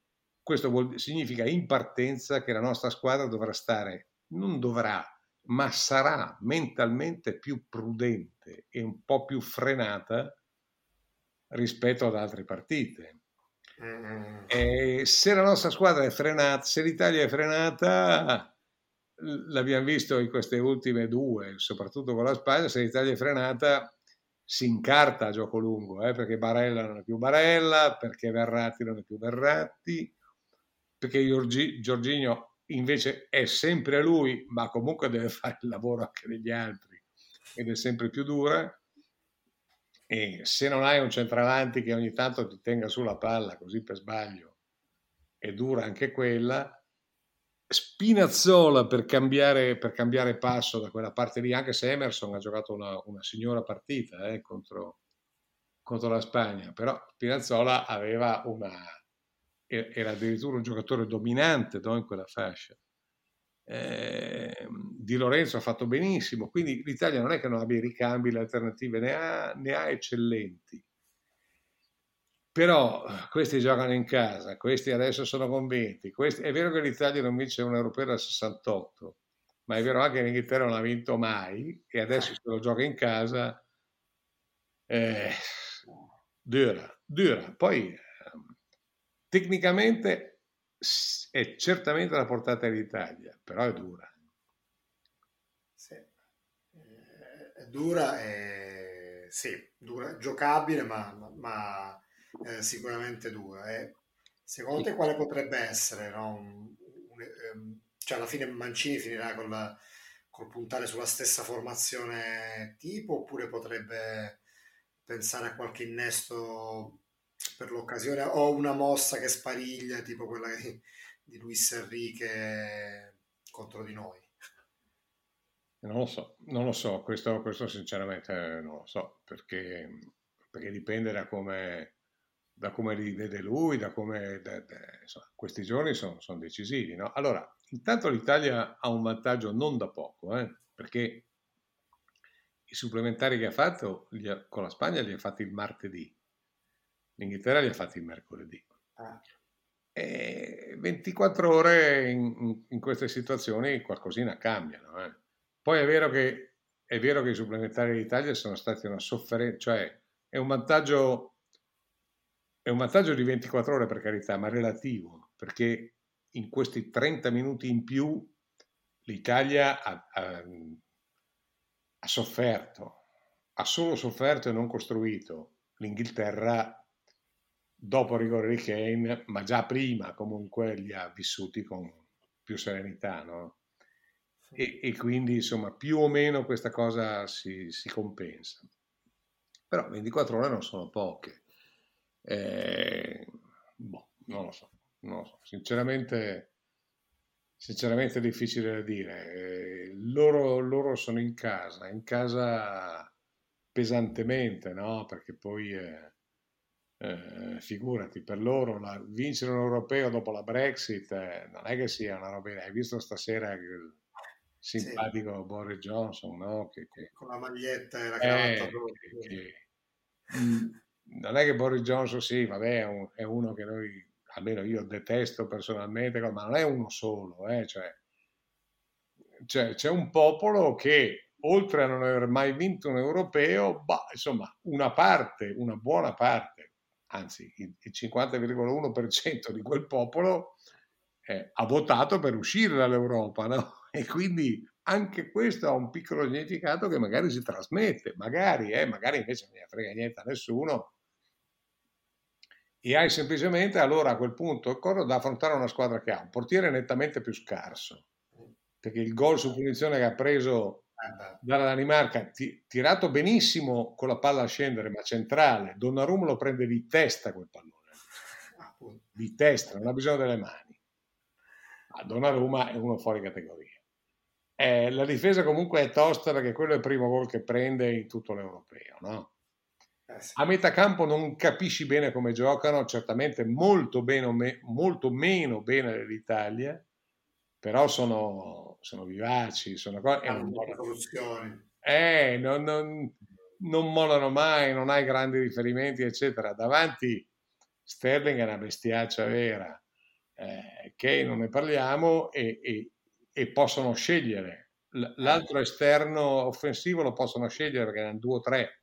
questo vuol, significa in partenza che la nostra squadra dovrà stare, non dovrà, ma sarà mentalmente più prudente e un po' più frenata rispetto ad altre partite. Mm. E se la nostra squadra è frenata, se l'Italia è frenata, l'abbiamo visto in queste ultime due, soprattutto con la Spagna, se l'Italia è frenata si incarta a gioco lungo, eh, perché Barella non è più Barella, perché Verratti non è più Verratti, perché Giorgi, Giorginio invece è sempre lui, ma comunque deve fare il lavoro anche degli altri ed è sempre più dura. E se non hai un centravanti che ogni tanto ti tenga sulla palla così per sbaglio, è dura anche quella. Spinazzola per cambiare, per cambiare passo da quella parte lì, anche se Emerson ha giocato una, una signora partita eh, contro, contro la Spagna, però Spinazzola aveva una, era addirittura un giocatore dominante no, in quella fascia. Eh, Di Lorenzo ha fatto benissimo, quindi l'Italia non è che non abbia i ricambi, le alternative, ne ha, ne ha eccellenti. Però questi giocano in casa, questi adesso sono convinti. Questi, è vero che l'Italia non vince un europeo dal 68, ma è vero anche che l'Inghilterra non ha vinto mai e adesso se lo gioca in casa. Eh, dura, dura. Poi Tecnicamente è certamente alla portata dell'Italia, però è dura. Sì. Eh, è dura e sì, dura, giocabile, ma, ma eh, sicuramente dura. E secondo te quale potrebbe essere? No? Un, un, ehm, cioè alla fine Mancini finirà con la, col puntare sulla stessa formazione tipo oppure potrebbe pensare a qualche innesto per l'occasione o una mossa che spariglia tipo quella di, Luis Enrique contro di noi? Non lo so, non lo so, questo, questo sinceramente non lo so, perché, perché dipende da come, da come li vede lui, da come da, da, insomma, questi giorni sono, sono decisivi. No? Allora, intanto l'Italia ha un vantaggio non da poco, eh? perché i supplementari che ha fatto ha, con la Spagna li ha fatti il martedì, L'Inghilterra li ha fatti il mercoledì. Ah. E 24 ore in, in, queste situazioni qualcosina cambiano. Eh. Poi è vero, che, è vero che i supplementari d'Italia sono stati una sofferenza, cioè è un vantaggio, è un vantaggio di 24 ore per carità, ma relativo, perché in questi 30 minuti in più l'Italia ha, ha, ha sofferto, ha solo sofferto e non costruito. L'Inghilterra dopo rigore di Kane, ma già prima comunque li ha vissuti con più serenità, no? E, e, quindi insomma più o meno questa cosa si, si, compensa. Però 24 ore non sono poche. Eh, boh, non lo so, non lo so. Sinceramente, sinceramente è difficile da dire. Eh, loro, loro, sono in casa, in casa pesantemente, no? Perché poi... Eh, eh, figurati, per loro la, vincere un europeo dopo la Brexit eh, non è che sia una roba. Hai visto stasera il simpatico sì. Boris Johnson, no? Che, che, con la maglietta e la cravatta. Eh, che, mm, non è che Boris Johnson, sì, vabbè, è, un, è, uno che noi, almeno io detesto personalmente, ma non è uno solo, eh, cioè, cioè, c'è un popolo che oltre a non aver mai vinto un europeo, bah, insomma, una parte, una buona parte, anzi il 50,1% di quel popolo eh, ha votato per uscire dall'Europa, no? E quindi anche questo ha un piccolo significato che magari si trasmette, magari, eh, magari invece non ne frega niente a nessuno e hai semplicemente allora a quel punto il corro da affrontare una squadra che ha un portiere nettamente più scarso, perché il gol su punizione che ha preso dalla Danimarca, ti, tirato benissimo con la palla a scendere, ma centrale, Donnarumma lo prende di testa quel pallone, di testa, non ha bisogno delle mani. Ma Donnarumma è uno fuori categoria. Eh, la difesa comunque è tosta perché quello è il primo gol che prende in tutto l'europeo, no? Eh A metà campo non capisci bene come giocano, certamente molto, bene, molto meno bene dell'Italia, però sono, sono vivaci, sono cose... Eh, non, eh, non, non, mollano mai, non hai grandi riferimenti, eccetera. Davanti Sterling è una bestiaccia vera, eh, che non ne parliamo e, e, e possono scegliere. L'altro esterno offensivo lo possono scegliere perché hanno due o tre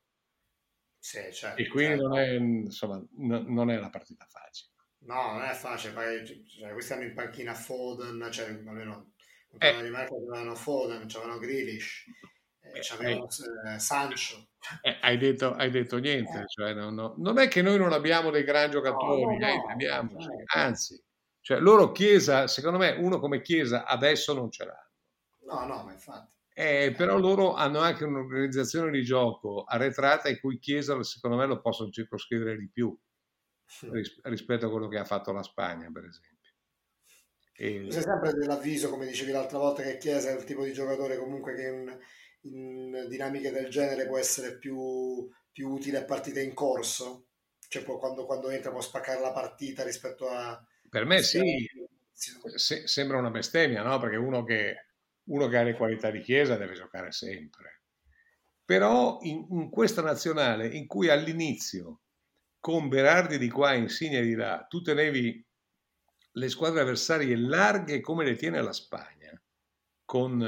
sì, certo, e quindi certo. non, è, insomma, n- non è una partita facile. No, non è facile, perché cioè, questi hanno in panchina Foden, cioè almeno eh. di Marco avevano Foden, c'avevano Grealish, eh, c'avevano eh, Sancho. Eh, hai, detto, hai, detto, niente, eh. cioè, no, no. non è che noi non abbiamo dei gran giocatori, no, no, no anzi, cioè, loro Chiesa, secondo me uno come Chiesa adesso non ce l'hanno. No, no, ma infatti. Eh, però loro hanno anche un'organizzazione di gioco arretrata e cui Chiesa secondo me lo possono circoscrivere di più ris- rispetto a quello che ha fatto la Spagna per esempio. E... Sei sempre dell'avviso, come dicevi l'altra volta, che Chiesa è il tipo di giocatore comunque che in, in dinamiche del genere può essere più, più utile a partite in corso? Cioè può, quando, quando entra può spaccare la partita rispetto a... Per me sì, Se, sembra una bestemmia, no? Perché uno che uno che ha le qualità di Chiesa deve giocare sempre. Però in, in questa nazionale in cui all'inizio con Berardi di qua e Insigne di là tu tenevi le squadre avversarie larghe come le tiene la Spagna, con,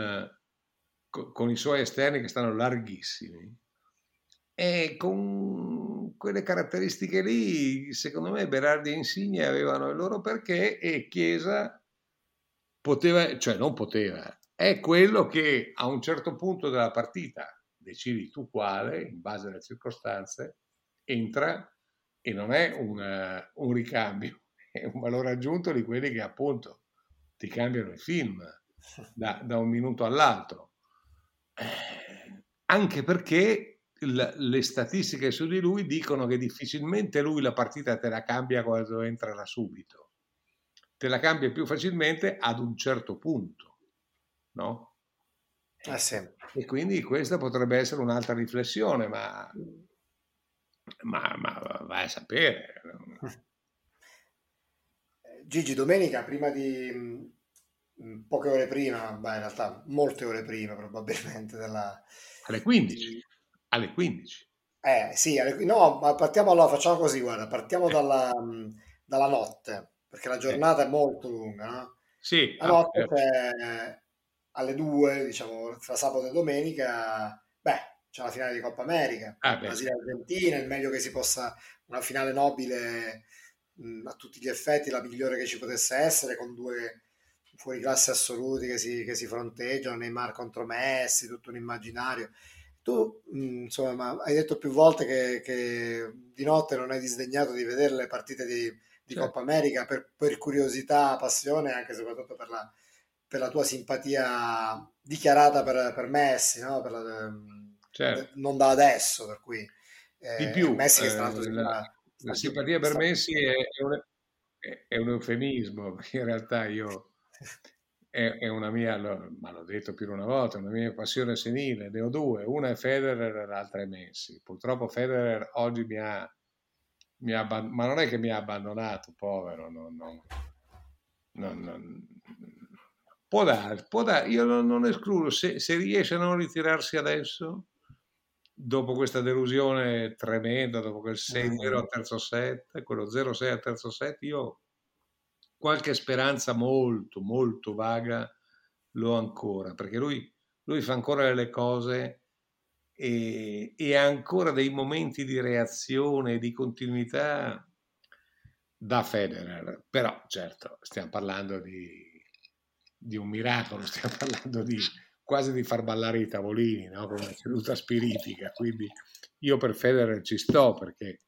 con, con i suoi esterni che stanno larghissimi, e con quelle caratteristiche lì, secondo me Berardi e Insigne avevano il loro perché e Chiesa poteva, cioè non poteva, è quello che a un certo punto della partita, decidi tu quale, in base alle circostanze, entra e non è un, uh, un ricambio, è un valore aggiunto di quelli che appunto ti cambiano il film da, da un minuto all'altro. Eh, anche perché l- le statistiche su di lui dicono che difficilmente lui la partita te la cambia quando entra da subito, te la cambia più facilmente ad un certo punto no? Eh sì. E quindi questa potrebbe essere un'altra riflessione, ma, ma, ma vai a sapere. Gigi, domenica, prima di mm, poche ore prima, beh, in realtà molte ore prima probabilmente della... Alle 15. Alle 15. Eh sì, alle... no, ma partiamo allora, facciamo così, guarda, partiamo dalla, mm, dalla notte, perché la giornata è molto lunga, no? Sì. La notte ah, c'è alle 2, diciamo, tra sabato e domenica, beh, c'è la finale di Coppa America, ah, Brasile-Argentina, il meglio che si possa, una finale nobile mh, a tutti gli effetti, la migliore che ci potesse essere, con due fuori classe assoluti che si, che si fronteggiano, Neymar contro Messi, tutto un immaginario. Tu, mh, insomma, hai detto più volte che, che, di notte non hai disdegnato di vedere le partite di, di certo. Coppa America per, per curiosità, passione, anche e soprattutto per la per la tua simpatia dichiarata per, per Messi, no? per la, ehm, certo. non da adesso, per cui eh, di più, Messi che sta eh, la, la simpatia per Messi è, è, un, è, un, eufemismo, perché in realtà io è, è una mia, ma l'ho detto più di una volta, una mia passione senile, ne ho due, una è Federer e l'altra è Messi. Purtroppo Federer oggi mi ha, mi ha ma non è che mi ha abbandonato, povero, non, non, non, Può dare, può dare. io non, non escludo, se, se, riesce a non ritirarsi adesso, dopo questa delusione tremenda, dopo quel 6-0 al terzo set, quello 0-6 al terzo set, io qualche speranza molto, molto vaga l'ho ancora, perché lui, lui fa ancora delle cose e, e, ha ancora dei momenti di reazione, di continuità da Federer, però certo stiamo parlando di di un miracolo, stiamo parlando di quasi di far ballare i tavolini, no? come una seduta spiritica, quindi io per Federer ci sto perché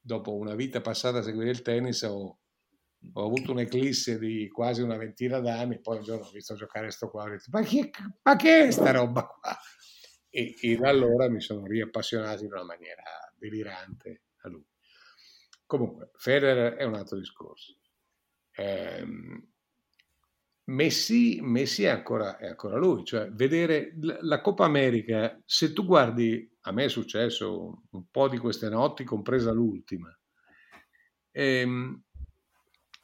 dopo una vita passata a seguire il tennis, ho, ho avuto un'eclisse di quasi una ventina d'anni, poi un giorno ho visto giocare sto qua, ho detto, ma, chi, ma che è sta roba qua? E, e da allora mi sono riappassionato in una maniera delirante a lui. Comunque, Federer è un altro discorso. Eh, Messi, Messi è, ancora, è, ancora, lui, cioè vedere la Coppa America, se tu guardi, a me è successo un po' di queste notti, compresa l'ultima, ehm,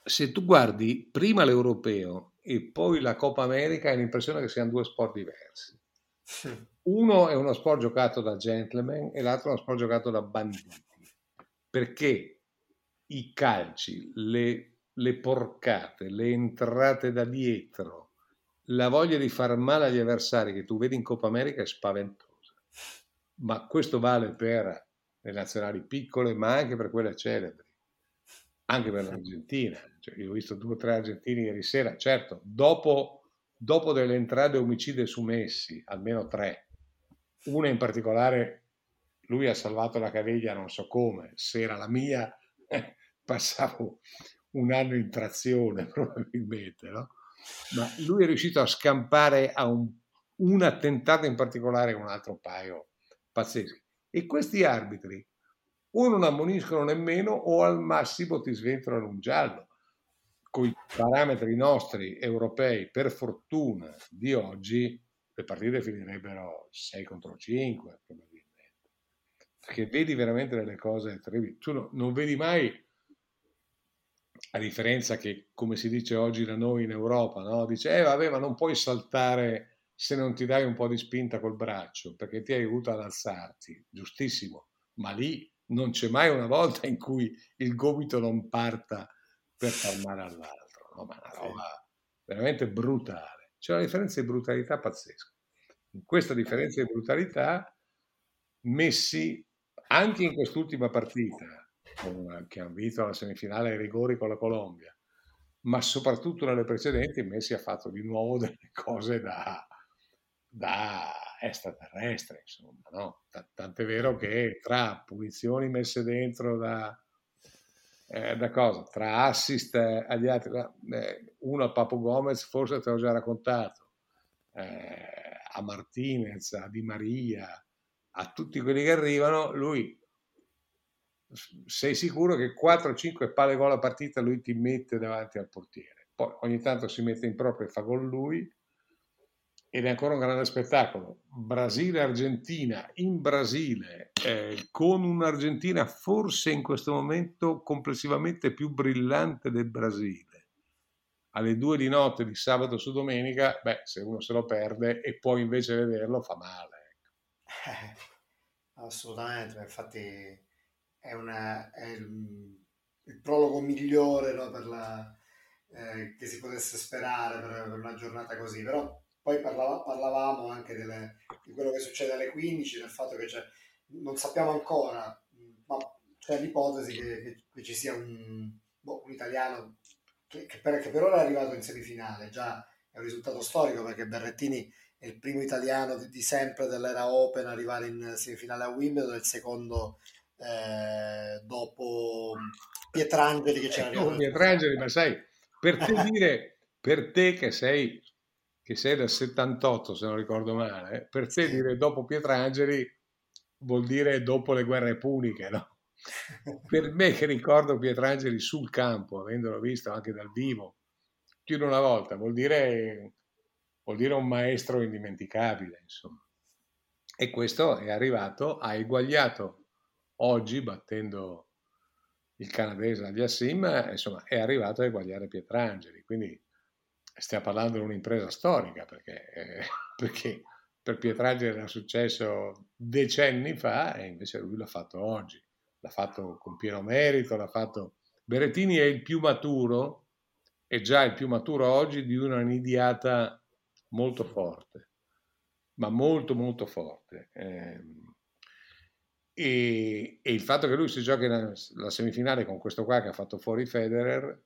se tu guardi prima l'europeo e poi la Coppa America hai l'impressione che siano due sport diversi. Uno è uno sport giocato da gentleman e l'altro è uno sport giocato da banditi, perché i calci, le le porcate, le entrate da dietro, la voglia di far male agli avversari che tu vedi in Coppa America è spaventosa. Ma questo vale per le nazionali piccole, ma anche per quelle celebri, anche per l'Argentina. Cioè, io ho visto due o tre argentini ieri sera, certo, dopo, dopo delle entrate omicide su Messi, almeno tre, una in particolare, lui ha salvato la caviglia non so come, se era la mia, passavo un anno in trazione probabilmente, no? ma lui è riuscito a scampare a un, un attentato in particolare con un altro paio pazzeschi. E questi arbitri o non ammoniscono nemmeno o al massimo ti sventolano un giallo. Con i parametri nostri europei, per fortuna di oggi, le partite finirebbero 6 contro 5 probabilmente. Perché vedi veramente delle cose terribili. Tu no, non vedi mai a differenza che, come si dice oggi da noi in Europa, no? dice, eh vabbè, ma non puoi saltare se non ti dai un po' di spinta col braccio, perché ti aiuta ad alzarti, giustissimo, ma lì non c'è mai una volta in cui il gomito non parta per far male all'altro, no? ma una roba veramente brutale. C'è una differenza di brutalità pazzesca. In questa differenza di brutalità, Messi, anche in quest'ultima partita, con, che hanno vinto la semifinale ai rigori con la Colombia, ma soprattutto nelle precedenti Messi ha fatto di nuovo delle cose da, da extraterrestre, insomma, no? T- tant'è vero che tra punizioni messe dentro da, eh, da cosa? Tra assist agli altri, eh, uno a Papo Gomez, forse te l'ho già raccontato, eh, a Martinez, a Di Maria, a tutti quelli che arrivano, lui sei sicuro che 4-5 palle gol a partita lui ti mette davanti al portiere. Poi ogni tanto si mette in proprio e fa gol lui ed è ancora un grande spettacolo. Brasile-Argentina in Brasile eh, con un'Argentina forse in questo momento complessivamente più brillante del Brasile. Alle due di notte di sabato su domenica, beh, se uno se lo perde e poi invece vederlo fa male. Ecco. Eh, assolutamente, infatti è, una, è il, il, prologo migliore no, la, eh, che si potesse sperare per, per, una giornata così, però poi parlava, parlavamo anche delle, di quello che succede alle 15, del fatto che non sappiamo ancora, ma c'è l'ipotesi che, che, che ci sia un, boh, un italiano che, che, per, che per ora è arrivato in semifinale, già è un risultato storico perché Berrettini è il primo italiano di, di sempre dell'era Open a arrivare in semifinale a Wimbledon, il secondo eh, dopo Pietrangeli che c'era eh, Pietrangeli, ma sai, per te dire, per te che sei, che sei del 78 se non ricordo male, per te dire dopo Pietrangeli vuol dire dopo le guerre puniche, no? per me che ricordo Pietrangeli sul campo, avendolo visto anche dal vivo più di una volta, vuol dire, vuol dire un maestro indimenticabile, insomma. E questo è arrivato, ha eguagliato oggi battendo il canadese Aliassim, insomma, è arrivato a eguagliare Pietrangeli. Quindi stiamo parlando di un'impresa storica perché, eh, perché per Pietrangeli era successo decenni fa e invece lui l'ha fatto oggi. L'ha fatto con pieno merito, l'ha fatto... Berettini è il più maturo, è già il più maturo oggi di una nidiata molto forte, ma molto molto forte. Eh, e, e, il fatto che lui si giochi la, la, semifinale con questo qua che ha fatto fuori Federer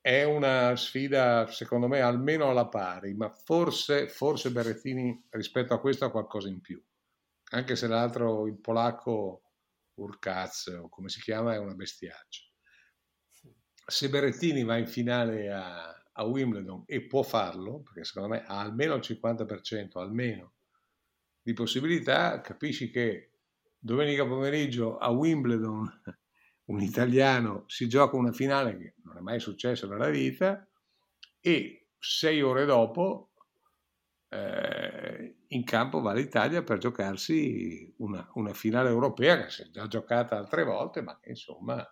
è una sfida secondo me almeno alla pari, ma forse, forse Berrettini rispetto a questo ha qualcosa in più, anche se l'altro, il polacco, Urcaz o come si chiama è una bestiaccia. Se Berrettini va in finale a, a Wimbledon e può farlo, perché secondo me ha almeno il 50%, almeno, di possibilità, capisci che domenica pomeriggio a Wimbledon un italiano si gioca una finale che non è mai successo nella vita e sei ore dopo eh, in campo va l'Italia per giocarsi una, una, finale europea che si è già giocata altre volte, ma che insomma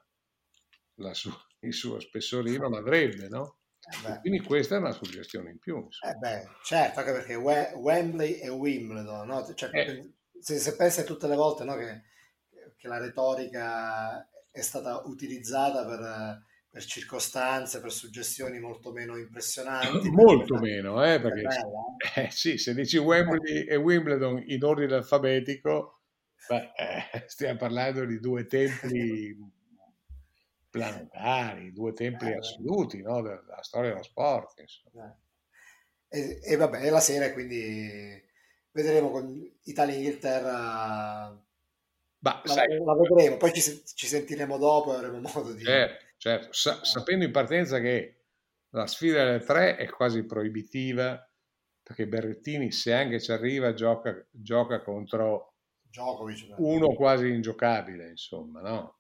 su, il suo spessorino l'avrebbe, no? Eh quindi questa è una suggestione in più. Eh beh, certo, anche perché Wembley e Wimbledon, no? cioè, eh. Se, se, pensi a tutte le volte no, che, che, la retorica è stata utilizzata per, per, circostanze, per suggestioni molto meno impressionanti. Molto meno, eh, perché bella, eh? eh? sì, se dici Wembley e Wimbledon in ordine alfabetico, beh, eh, stiamo parlando di due templi planetari, due templi eh, assoluti no? della storia dello sport. E, e, vabbè, la sera quindi vedremo con Italia-Inghilterra. La, sai, la, vedremo, poi ci, ci, sentiremo dopo e avremo modo di... Certo, certo. Sa, eh. sapendo in partenza che la sfida delle tre è quasi proibitiva, perché Berrettini se anche ci arriva gioca, gioca contro Djokovic, uno quasi ingiocabile, insomma, no?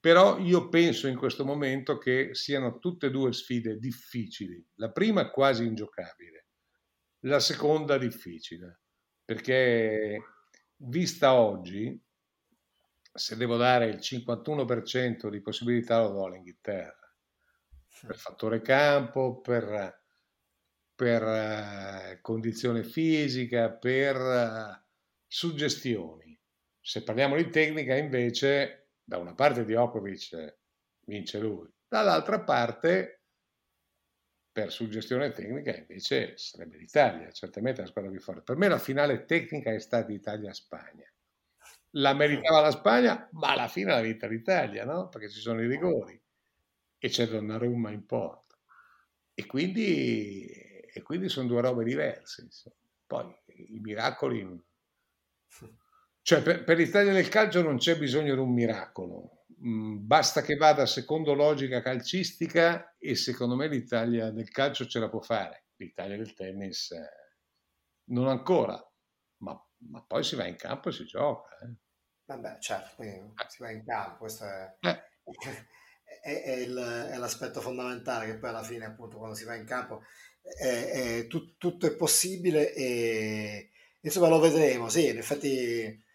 Però io penso in questo momento che siano tutte e due sfide difficili. La prima quasi ingiocabile, la seconda difficile, perché vista oggi, se devo dare il 51% di possibilità lo do all'Inghilterra, per fattore campo, per, per uh, condizione fisica, per uh, suggestioni. Se parliamo di tecnica invece da una parte Djokovic vince lui, dall'altra parte per suggestione tecnica invece sarebbe l'Italia, certamente la squadra più forte. Per me la finale tecnica è stata Italia-Spagna. La meritava la Spagna, ma alla fine l'ha vinta l'Italia, no? Perché ci sono i rigori e c'è Donnarumma in porta. E quindi, e quindi sono due robe diverse. Insomma. Poi i miracoli cioè, per, per l'Italia del calcio non c'è bisogno di un miracolo, basta che vada secondo logica calcistica e secondo me l'Italia del calcio ce la può fare. L'Italia del tennis eh, non ancora, ma, ma, poi si va in campo e si gioca. Eh. Vabbè, certo, eh. si va in campo, questo è, eh. è, è, il, è, l'aspetto fondamentale che poi alla fine, appunto, quando si va in campo, tu, tutto è possibile e insomma lo vedremo. Sì, in effetti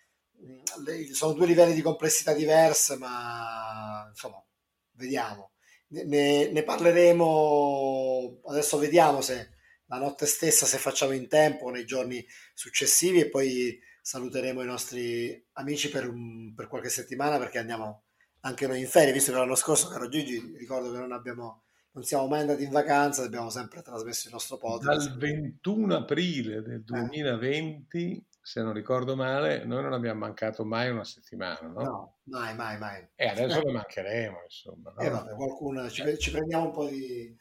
sono due livelli di complessità diverse, ma insomma, vediamo. Ne, ne, parleremo adesso, vediamo se la notte stessa, se facciamo in tempo nei giorni successivi e poi saluteremo i nostri amici per, un, per qualche settimana perché andiamo anche noi in ferie, visto che l'anno scorso, caro Gigi, ricordo che non abbiamo non siamo mai andati in vacanza, abbiamo sempre trasmesso il nostro podcast. Dal 21 aprile del 2020 eh se non ricordo male, noi non abbiamo mancato mai una settimana, no? No, mai, mai, mai. E adesso eh. ne mancheremo, insomma. No? Eh, vabbè, qualcuno, ci, ci, prendiamo un po, di,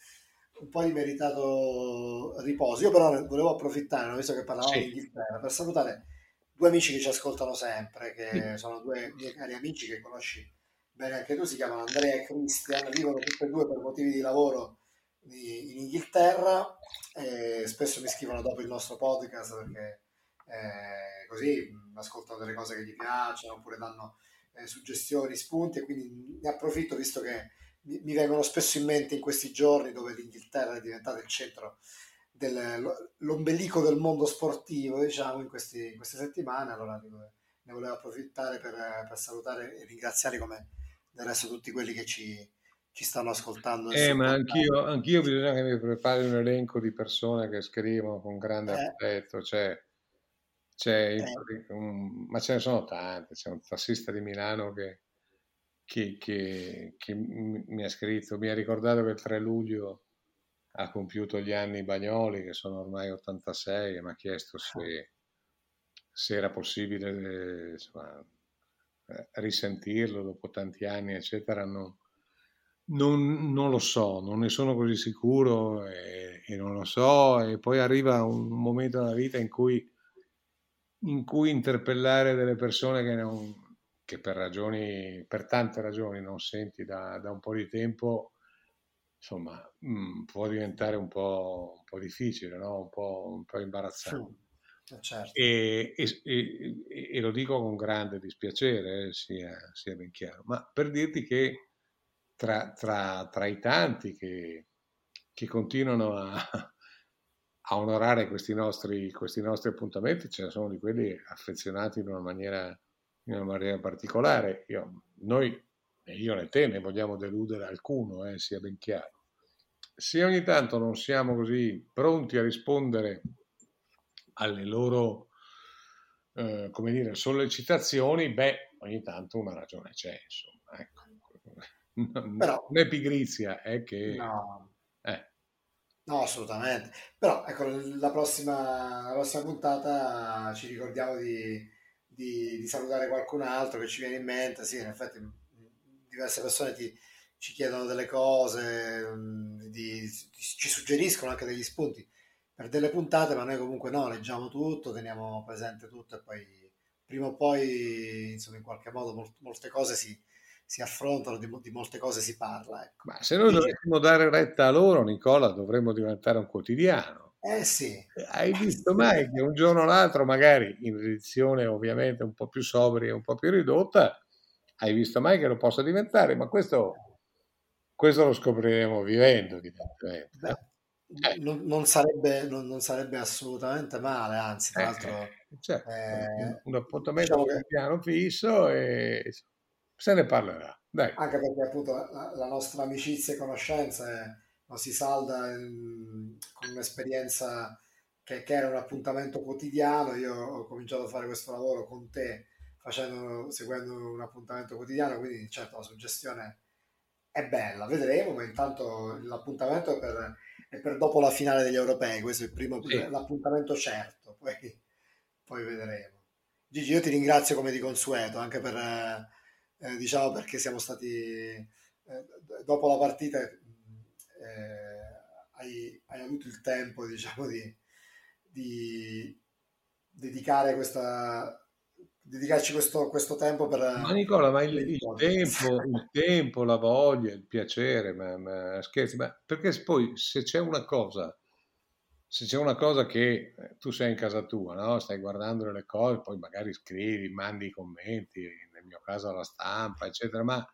un po' di meritato riposo. Io però volevo approfittare, visto che parlavamo sì. di Inghilterra, per salutare due amici che ci ascoltano sempre, che sono due miei cari amici che conosci bene anche tu, si chiamano Andrea e Christian, vivono tutti e due per motivi di lavoro in Inghilterra e spesso mi scrivono dopo il nostro podcast perché eh, così ascoltano delle cose che gli piacciono oppure danno eh, suggestioni, spunti e quindi ne approfitto visto che mi, mi, vengono spesso in mente in questi giorni dove l'Inghilterra è diventata il centro dell'ombelico del mondo sportivo diciamo in, questi, in queste settimane allora ne volevo approfittare per, per, salutare e ringraziare come del resto tutti quelli che ci, ci stanno ascoltando. Eh, ma anch'io, anch'io bisogna che mi prepari un elenco di persone che scrivono con grande eh. affetto, cioè c'è, eh. un, ma ce ne sono tante, c'è un tassista di Milano che, che, che, che, mi ha scritto, mi ha ricordato che il 3 luglio ha compiuto gli anni Bagnoli, che sono ormai 86, e mi ha chiesto se, se era possibile insomma, eh, risentirlo dopo tanti anni, eccetera. Non, non, non, lo so, non ne sono così sicuro e, e non lo so. E poi arriva un momento nella vita in cui in cui interpellare delle persone che non, che per ragioni, per tante ragioni non senti da, da un po' di tempo, insomma, mh, mm, può diventare un po', un po difficile, no? un, po', un po' imbarazzante. Eh, certo. E, e, e, e, lo dico con grande dispiacere, eh, sia, sia, ben chiaro, ma per dirti che tra, tra, tra i tanti che, che continuano a, a onorare questi nostri, questi nostri, appuntamenti, ce ne sono di quelli affezionati in una maniera, in una maniera particolare. Io, noi, io né te, ne vogliamo deludere alcuno, eh, sia ben chiaro. Se ogni tanto non siamo così pronti a rispondere alle loro, eh, come dire, sollecitazioni, beh, ogni tanto una ragione c'è, insomma. Ecco. Però, non è pigrizia, è che... No No, assolutamente. Però ecco, la prossima, la prossima puntata ci ricordiamo di, di, di, salutare qualcun altro che ci viene in mente. Sì, in effetti diverse persone ti, ci chiedono delle cose, di, ci suggeriscono anche degli spunti per delle puntate, ma noi comunque no, leggiamo tutto, teniamo presente tutto e poi prima o poi, insomma, in qualche modo molte cose si, si affrontano, di, di, molte cose si parla. Ecco. Ma se noi dovessimo dare retta a loro, Nicola, dovremmo diventare un quotidiano. Eh sì. Hai visto mai che un giorno o l'altro, magari in edizione ovviamente un po' più sobria e un po' più ridotta, hai visto mai che lo possa diventare? Ma questo, questo lo scopriremo vivendo, evidentemente. Beh, eh. non, non, sarebbe, non, non, sarebbe, assolutamente male, anzi, tra eh, l'altro... Certo, eh, un appuntamento diciamo che... piano fisso e se ne parlerà. Dai. Anche perché appunto la, la nostra amicizia e conoscenza è, no, si salda in, con un'esperienza che, che, era un appuntamento quotidiano. Io ho cominciato a fare questo lavoro con te facendo, seguendo un appuntamento quotidiano, quindi certo la suggestione è bella, vedremo, ma intanto l'appuntamento è per, è per dopo la finale degli europei, questo è il primo, sì. l'appuntamento certo, poi, poi vedremo. Gigi, io ti ringrazio come di consueto, anche per eh, diciamo perché siamo stati, eh, dopo la partita, eh, hai, hai, avuto il tempo, diciamo, di, di dedicare questa dedicarci questo, questo, tempo per... Ma Nicola, ma il, il, tempo, il tempo, la voglia, il piacere, ma, ma, scherzi, ma perché poi se c'è una cosa, se c'è una cosa che eh, tu sei in casa tua, no? stai guardando le cose, poi magari scrivi, mandi i commenti, nel mio caso alla stampa, eccetera, ma,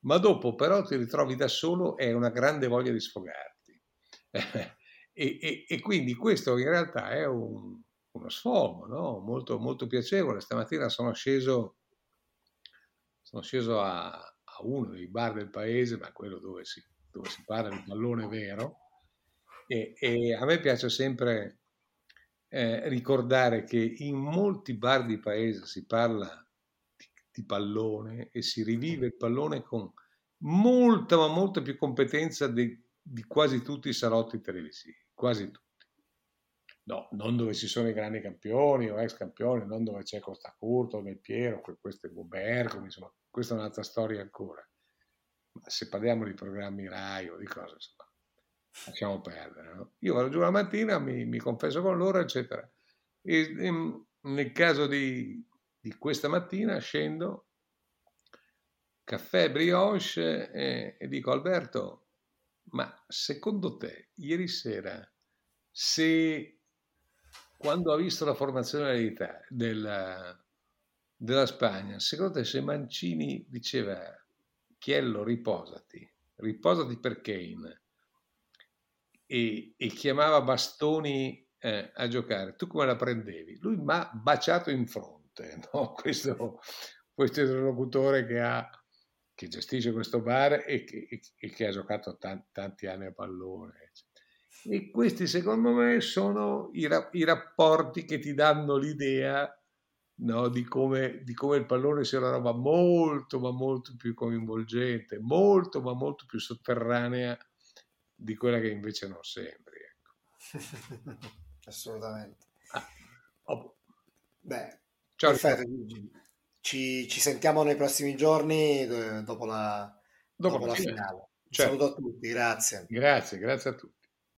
ma dopo però ti ritrovi da solo e hai una grande voglia di sfogarti. e, e, e, quindi questo in realtà è un, uno sfogo no? molto, molto piacevole. Stamattina sono sceso, sono sceso a, a, uno dei bar del paese, ma quello dove si, dove si parla di pallone vero, e, e a me piace sempre eh, ricordare che in molti bar di paese si parla di pallone e si rivive il pallone con molta, ma molta più competenza di, di quasi tutti i salotti televisivi, quasi tutti. No, non dove ci sono i grandi campioni o ex campioni, non dove c'è Costa Curto, Del Piero, questo è Buberco, insomma, questa è un'altra storia ancora. Ma se parliamo di programmi RAI o di cose, insomma, lasciamo perdere. No? Io vado giù la mattina, mi, mi confesso con loro, eccetera. E, e, ehm, nel caso di, di questa mattina scendo, caffè brioche e, e dico Alberto, ma secondo te ieri sera se quando ha visto la formazione della, della Spagna, secondo te se Mancini diceva Chiello riposati, riposati per Kane e, e chiamava Bastoni eh, a giocare, tu come la prendevi? Lui mi ha baciato in fronte no? questo, questo interlocutore che, ha, che gestisce questo bar e che, e che ha giocato tanti, tanti, anni a pallone. E questi secondo me sono i, i rapporti che ti danno l'idea no, di, come, di, come, il pallone sia una roba molto ma molto più coinvolgente, molto ma molto più sotterranea di quella che invece non sembri. Ecco. Assolutamente. Ah, oh. Beh, Ciao. Perfetto, ci, ci, sentiamo nei prossimi giorni dopo la, dopo dopo la finale. Certo. Saluto a tutti, grazie. Grazie, grazie a tutti.